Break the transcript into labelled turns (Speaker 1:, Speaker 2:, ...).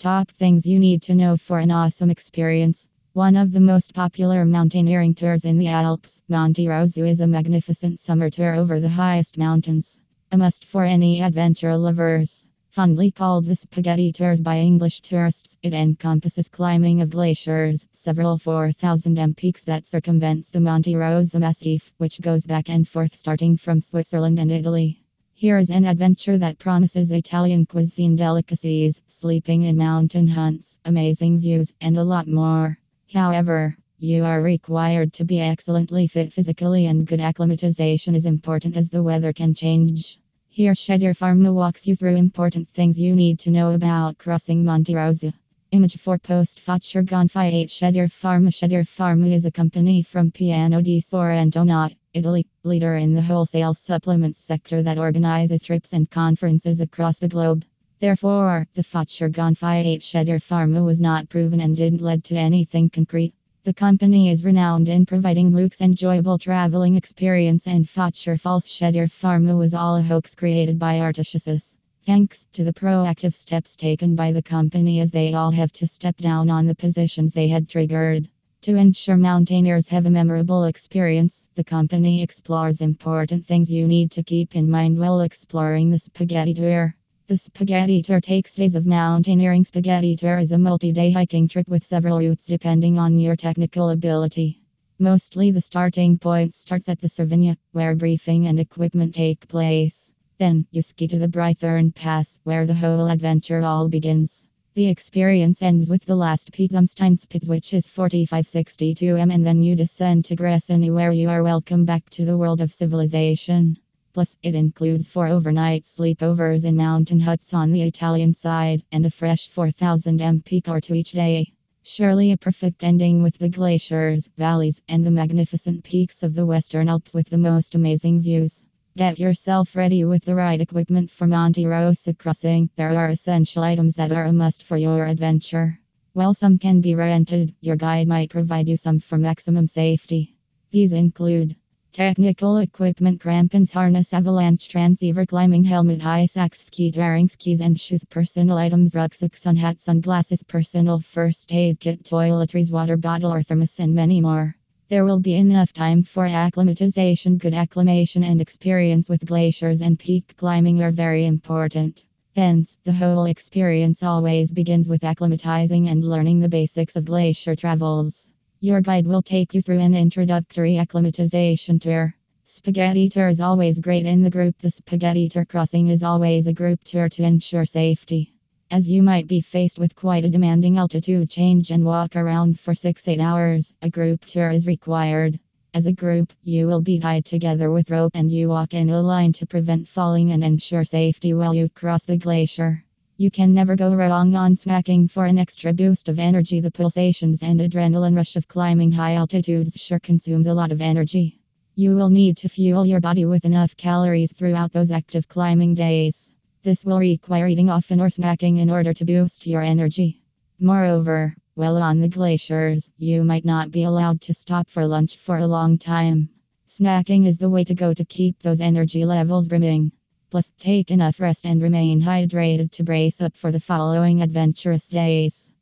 Speaker 1: Top things you need to know for an awesome experience. One of the most popular mountaineering tours in the Alps, Monte Rosa is a magnificent summer tour over the highest mountains. A must for any adventure lovers. Fondly called the Spaghetti Tours by English tourists, it encompasses climbing of glaciers, several 4,000 m peaks that circumvents the Monte Rosa Massif, which goes back and forth starting from Switzerland and Italy. Here is an adventure that promises Italian cuisine delicacies, sleeping in mountain hunts, amazing views, and a lot more. However, you are required to be excellently fit physically, and good acclimatization is important as the weather can change. Here, Shedir Pharma walks you through important things you need to know about crossing Monte Rosa. Image 4 Post Faccia Gonfi 8 Shedir Pharma Shedir Pharma is a company from Piano di Sorrento, Italy, leader in the wholesale supplements sector that organizes trips and conferences across the globe. Therefore, the Faccia Gonfi 8 Shedir Pharma was not proven and didn't lead to anything concrete. The company is renowned in providing Luke's enjoyable traveling experience, and Faccia False Shedir Pharma was all a hoax created by Artificious. Thanks to the proactive steps taken by the company, as they all have to step down on the positions they had triggered. To ensure mountaineers have a memorable experience, the company explores important things you need to keep in mind while exploring the Spaghetti Tour. The Spaghetti Tour takes days of mountaineering. Spaghetti Tour is a multi day hiking trip with several routes depending on your technical ability. Mostly the starting point starts at the Cervinia, where briefing and equipment take place. Then, you ski to the Breithorn Pass, where the whole adventure all begins. The experience ends with the last peak Zumsteinspitze, which is 4562 m, and then you descend to Gressoney, where you are welcome back to the world of civilization. Plus, it includes four overnight sleepovers in mountain huts on the Italian side, and a fresh 4000 m peak or two each day. Surely a perfect ending with the glaciers, valleys, and the magnificent peaks of the Western Alps with the most amazing views. Get yourself ready with the right equipment for Monte Rosa crossing. There are essential items that are a must for your adventure. While some can be rented, your guide might provide you some for maximum safety. These include technical equipment, crampons, harness, avalanche transceiver, climbing helmet, ice axe, ski wearing skis and shoes, personal items, rucksack, sun hat, sunglasses, personal first aid kit, toiletries, water bottle or thermos, and many more. There will be enough time for acclimatization. Good acclimation and experience with glaciers and peak climbing are very important. Hence, the whole experience always begins with acclimatizing and learning the basics of glacier travels. Your guide will take you through an introductory acclimatization tour. Spaghetti tour is always great in the group. The spaghetti tour crossing is always a group tour to ensure safety as you might be faced with quite a demanding altitude change and walk around for 6 8 hours. A group tour is required. As a group, you will be tied together with rope and you walk in a line to prevent falling and ensure safety while you cross the glacier. You can never go wrong on snacking for an extra boost of energy. The pulsations and adrenaline rush of climbing high altitudes sure consumes a lot of energy. You will need to fuel your body with enough calories throughout those active climbing days. This will require eating often or snacking in order to boost your energy. Moreover, while on the glaciers, you might not be allowed to stop for lunch for a long time. Snacking is the way to go to keep those energy levels brimming. Plus, take enough rest and remain hydrated to brace up for the following adventurous days.